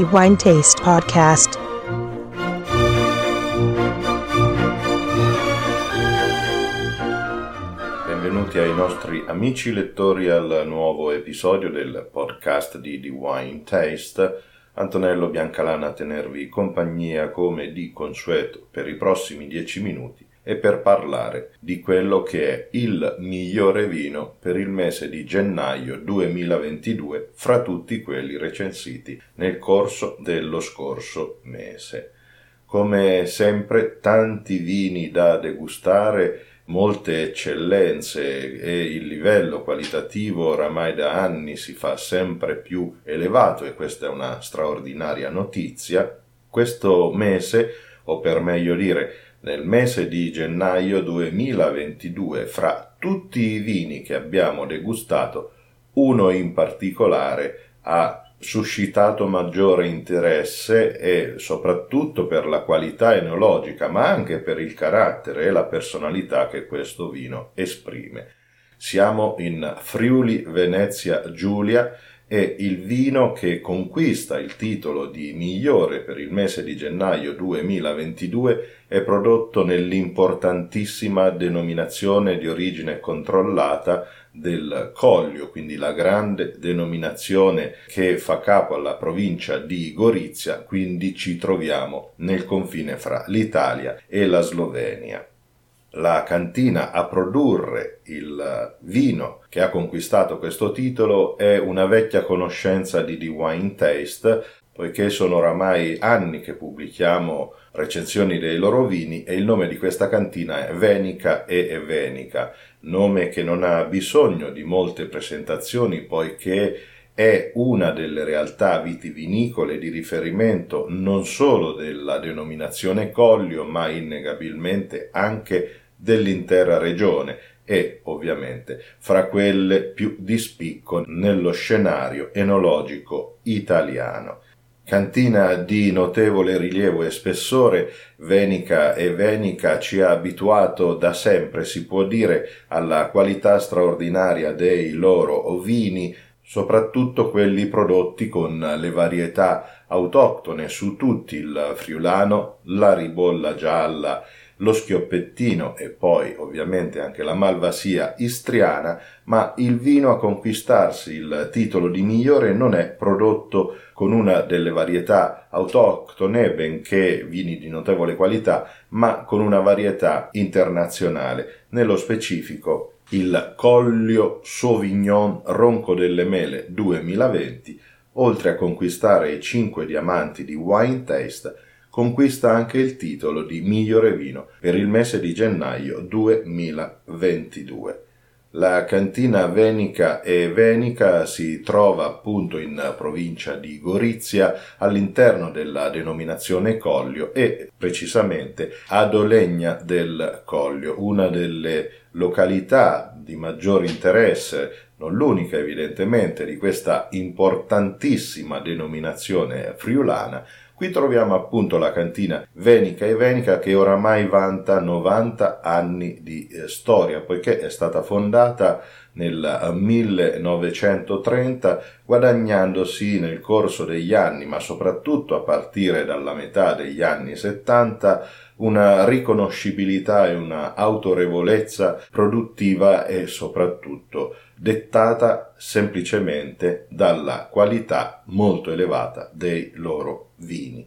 the Wine Taste Podcast. Benvenuti ai nostri amici lettori al nuovo episodio del podcast di The Wine Taste. Antonello Biancalana a tenervi compagnia come di consueto per i prossimi dieci minuti e per parlare di quello che è il migliore vino per il mese di gennaio 2022 fra tutti quelli recensiti nel corso dello scorso mese. Come sempre tanti vini da degustare, molte eccellenze e il livello qualitativo oramai da anni si fa sempre più elevato e questa è una straordinaria notizia. Questo mese, o per meglio dire nel mese di gennaio 2022 fra tutti i vini che abbiamo degustato, uno in particolare ha suscitato maggiore interesse e soprattutto per la qualità enologica, ma anche per il carattere e la personalità che questo vino esprime. Siamo in Friuli Venezia Giulia è il vino che conquista il titolo di migliore per il mese di gennaio 2022 è prodotto nell'importantissima denominazione di origine controllata del Coglio, quindi la grande denominazione che fa capo alla provincia di Gorizia, quindi ci troviamo nel confine fra l'Italia e la Slovenia la cantina a produrre il vino che ha conquistato questo titolo è una vecchia conoscenza di The Wine Taste, poiché sono oramai anni che pubblichiamo recensioni dei loro vini e il nome di questa cantina è Venica e Venica, nome che non ha bisogno di molte presentazioni poiché è una delle realtà vitivinicole di riferimento non solo della denominazione Collio, ma innegabilmente anche dell'intera regione e ovviamente fra quelle più di spicco nello scenario enologico italiano. Cantina di notevole rilievo e spessore, Venica e Venica ci ha abituato da sempre, si può dire, alla qualità straordinaria dei loro vini, soprattutto quelli prodotti con le varietà autoctone su tutti il friulano, la ribolla gialla, lo schioppettino e poi ovviamente anche la malvasia istriana, ma il vino a conquistarsi il titolo di migliore non è prodotto con una delle varietà autoctone, benché vini di notevole qualità, ma con una varietà internazionale, nello specifico il Collio Sauvignon Ronco delle Mele 2020, oltre a conquistare i 5 diamanti di Wine Taste, conquista anche il titolo di migliore vino per il mese di gennaio 2022. La cantina Venica e Venica si trova appunto in provincia di Gorizia all'interno della denominazione Collio e precisamente ad Olegna del Collio, una delle località di maggior interesse, non l'unica evidentemente, di questa importantissima denominazione friulana, Qui troviamo appunto la cantina Venica e Venica che oramai vanta 90 anni di eh, storia, poiché è stata fondata nel 1930, eh, guadagnandosi nel corso degli anni, ma soprattutto a partire dalla metà degli anni 70, una riconoscibilità e una autorevolezza produttiva e soprattutto dettata semplicemente dalla qualità molto elevata dei loro vini.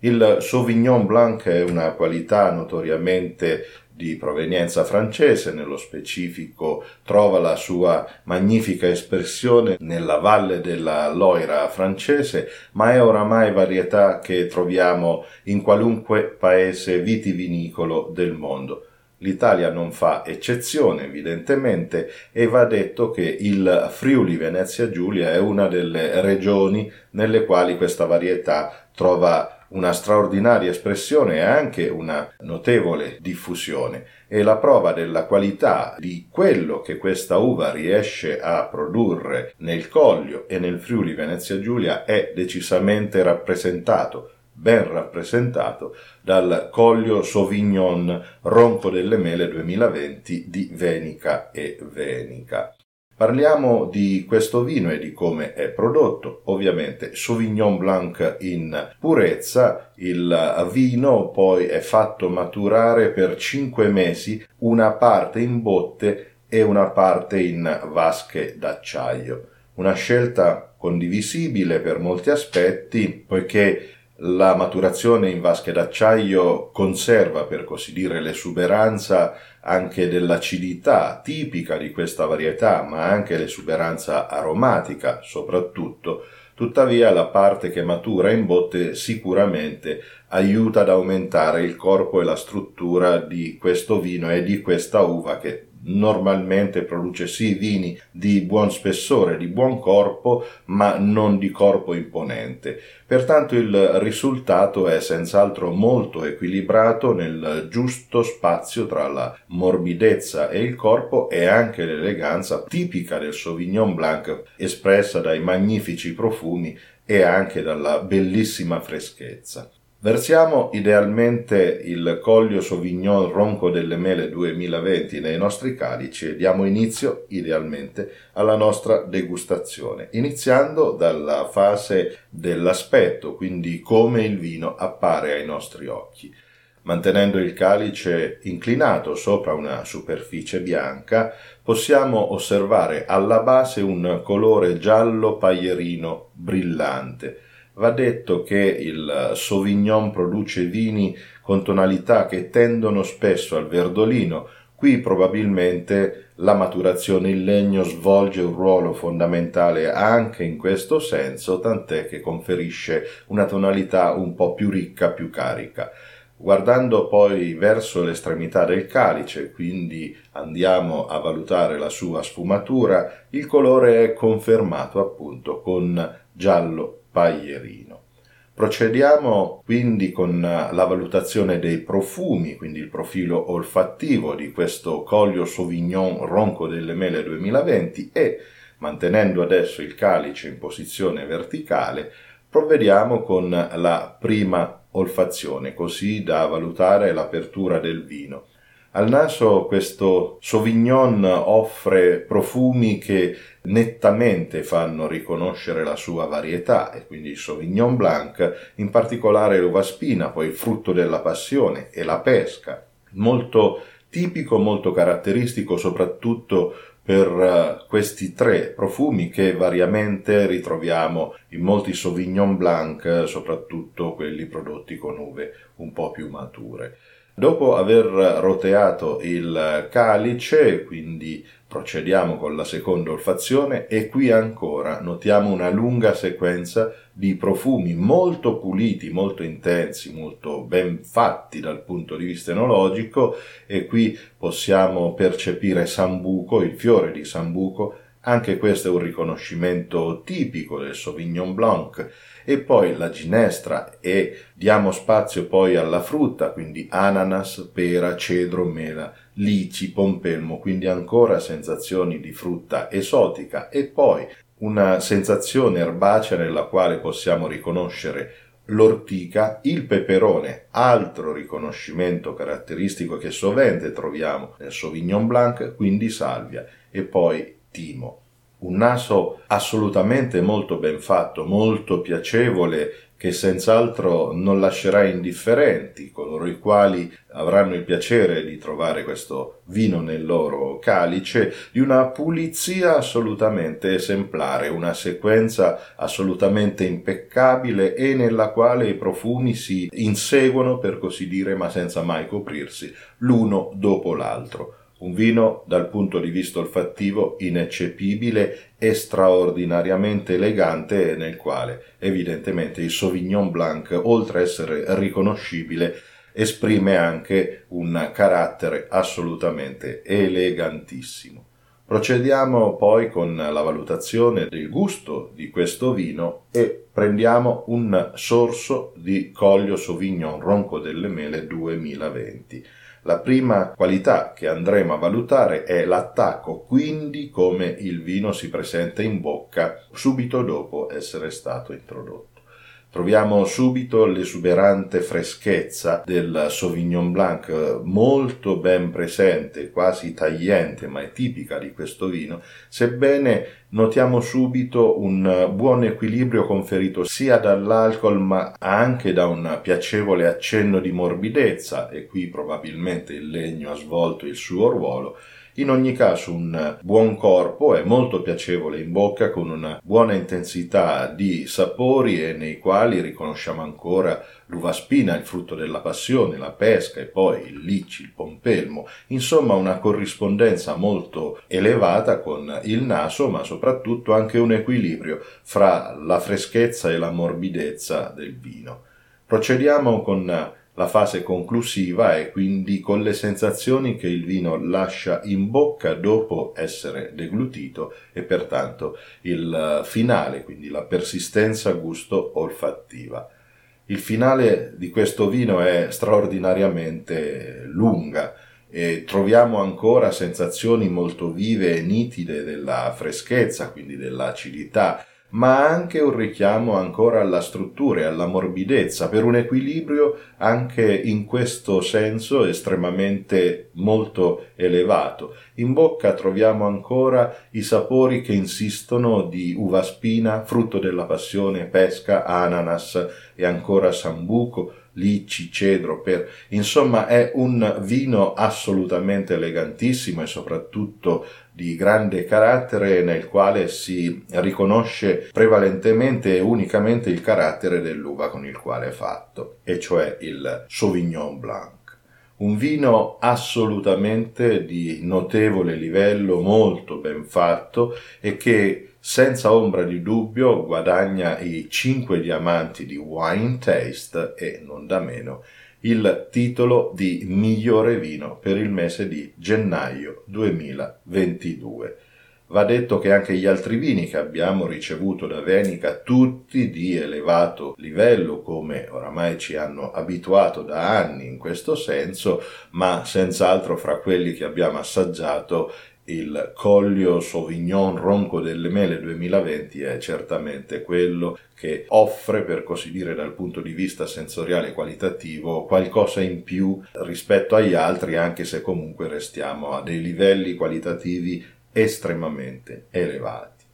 Il Sauvignon Blanc è una qualità notoriamente di provenienza francese, nello specifico trova la sua magnifica espressione nella valle della Loira francese, ma è oramai varietà che troviamo in qualunque paese vitivinicolo del mondo. L'Italia non fa eccezione, evidentemente, e va detto che il Friuli Venezia Giulia è una delle regioni nelle quali questa varietà trova una straordinaria espressione e anche una notevole diffusione. E la prova della qualità di quello che questa uva riesce a produrre nel Coglio e nel Friuli Venezia Giulia è decisamente rappresentato ben rappresentato dal Coglio Sauvignon Ronco delle Mele 2020 di Venica e Venica. Parliamo di questo vino e di come è prodotto. Ovviamente Sauvignon Blanc in purezza, il vino poi è fatto maturare per 5 mesi, una parte in botte e una parte in vasche d'acciaio. Una scelta condivisibile per molti aspetti, poiché la maturazione in vasche d'acciaio conserva, per così dire, l'esuberanza anche dell'acidità tipica di questa varietà, ma anche l'esuberanza aromatica soprattutto. Tuttavia la parte che matura in botte sicuramente aiuta ad aumentare il corpo e la struttura di questo vino e di questa uva che normalmente produce sì vini di buon spessore, di buon corpo, ma non di corpo imponente. Pertanto il risultato è senz'altro molto equilibrato nel giusto spazio tra la morbidezza e il corpo e anche l'eleganza tipica del Sauvignon Blanc espressa dai magnifici profumi e anche dalla bellissima freschezza. Versiamo idealmente il Coglio Sauvignon Ronco delle Mele 2020 nei nostri calici e diamo inizio idealmente alla nostra degustazione, iniziando dalla fase dell'aspetto, quindi come il vino appare ai nostri occhi. Mantenendo il calice inclinato sopra una superficie bianca, possiamo osservare alla base un colore giallo paglierino brillante, Va detto che il Sauvignon produce vini con tonalità che tendono spesso al verdolino, qui probabilmente la maturazione in legno svolge un ruolo fondamentale anche in questo senso, tant'è che conferisce una tonalità un po' più ricca, più carica. Guardando poi verso l'estremità del calice, quindi andiamo a valutare la sua sfumatura, il colore è confermato appunto con giallo paglierino. Procediamo quindi con la valutazione dei profumi, quindi il profilo olfattivo di questo Coglio Sauvignon Ronco delle Mele 2020 e, mantenendo adesso il calice in posizione verticale, provvediamo con la prima olfazione, così da valutare l'apertura del vino. Al naso questo Sauvignon offre profumi che nettamente fanno riconoscere la sua varietà e quindi il Sauvignon Blanc, in particolare l'uva spina, poi il frutto della passione e la pesca, molto tipico, molto caratteristico soprattutto per eh, questi tre profumi che variamente ritroviamo in molti Sauvignon Blanc, soprattutto quelli prodotti con uve un po' più mature. Dopo aver roteato il calice, quindi procediamo con la seconda olfazione e qui ancora notiamo una lunga sequenza di profumi molto puliti, molto intensi, molto ben fatti dal punto di vista enologico e qui possiamo percepire sambuco, il fiore di sambuco, anche questo è un riconoscimento tipico del Sauvignon Blanc. E poi la ginestra e diamo spazio poi alla frutta, quindi ananas, pera, cedro, mela, lici, pompelmo, quindi ancora sensazioni di frutta esotica. E poi una sensazione erbacea nella quale possiamo riconoscere l'ortica, il peperone, altro riconoscimento caratteristico che sovente troviamo nel Sauvignon Blanc, quindi salvia e poi timo un naso assolutamente molto ben fatto, molto piacevole, che senz'altro non lascerà indifferenti coloro i quali avranno il piacere di trovare questo vino nel loro calice, di una pulizia assolutamente esemplare, una sequenza assolutamente impeccabile e nella quale i profumi si inseguono, per così dire, ma senza mai coprirsi, l'uno dopo l'altro. Un vino dal punto di vista olfattivo ineccepibile e straordinariamente elegante nel quale evidentemente il Sauvignon Blanc, oltre a essere riconoscibile, esprime anche un carattere assolutamente elegantissimo. Procediamo poi con la valutazione del gusto di questo vino e prendiamo un sorso di Coglio Sauvignon Ronco delle Mele 2020. La prima qualità che andremo a valutare è l'attacco, quindi come il vino si presenta in bocca subito dopo essere stato introdotto. Troviamo subito l'esuberante freschezza del Sauvignon Blanc, molto ben presente, quasi tagliente, ma è tipica di questo vino, sebbene notiamo subito un buon equilibrio conferito sia dall'alcol ma anche da un piacevole accenno di morbidezza, e qui probabilmente il legno ha svolto il suo ruolo, in ogni caso un buon corpo è molto piacevole in bocca con una buona intensità di sapori e nei quali riconosciamo ancora l'uva spina, il frutto della passione, la pesca e poi il licci, il pompelmo, insomma una corrispondenza molto elevata con il naso, ma soprattutto anche un equilibrio fra la freschezza e la morbidezza del vino. Procediamo con la fase conclusiva è quindi con le sensazioni che il vino lascia in bocca dopo essere deglutito e pertanto il finale, quindi la persistenza gusto olfattiva. Il finale di questo vino è straordinariamente lunga e troviamo ancora sensazioni molto vive e nitide della freschezza, quindi dell'acidità, ma anche un richiamo ancora alla struttura e alla morbidezza, per un equilibrio anche in questo senso estremamente molto elevato. In bocca troviamo ancora i sapori che insistono di uva spina, frutto della passione, pesca, ananas e ancora sambuco, licci, cedro, per... insomma è un vino assolutamente elegantissimo e soprattutto di grande carattere nel quale si riconosce prevalentemente e unicamente il carattere dell'uva con il quale è fatto, e cioè il Sauvignon Blanc. Un vino assolutamente di notevole livello, molto ben fatto e che senza ombra di dubbio guadagna i 5 diamanti di Wine Taste e non da meno il titolo di migliore vino per il mese di gennaio 2022. Va detto che anche gli altri vini che abbiamo ricevuto da Venica, tutti di elevato livello, come oramai ci hanno abituato da anni in questo senso, ma senz'altro fra quelli che abbiamo assaggiato il Collio Sauvignon Ronco delle Mele 2020 è certamente quello che offre, per così dire, dal punto di vista sensoriale e qualitativo, qualcosa in più rispetto agli altri, anche se comunque restiamo a dei livelli qualitativi estremamente elevati.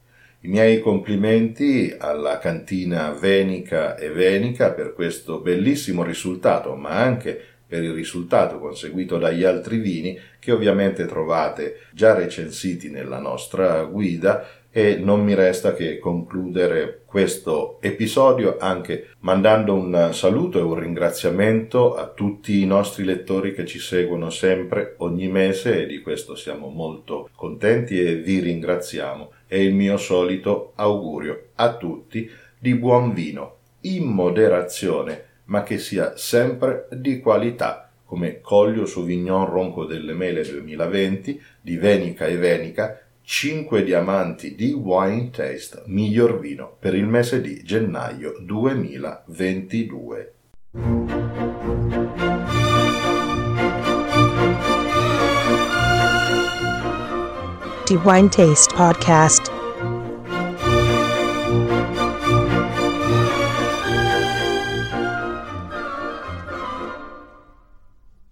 I miei complimenti alla cantina Venica e Venica per questo bellissimo risultato, ma anche per il risultato conseguito dagli altri vini che ovviamente trovate già recensiti nella nostra guida e non mi resta che concludere questo episodio anche mandando un saluto e un ringraziamento a tutti i nostri lettori che ci seguono sempre ogni mese e di questo siamo molto contenti e vi ringraziamo. È il mio solito augurio a tutti di buon vino in moderazione ma che sia sempre di qualità, come Collio Sauvignon Ronco delle Mele 2020 di Venica e Venica, 5 diamanti di Wine Taste, miglior vino per il mese di gennaio 2022. The Wine Taste Podcast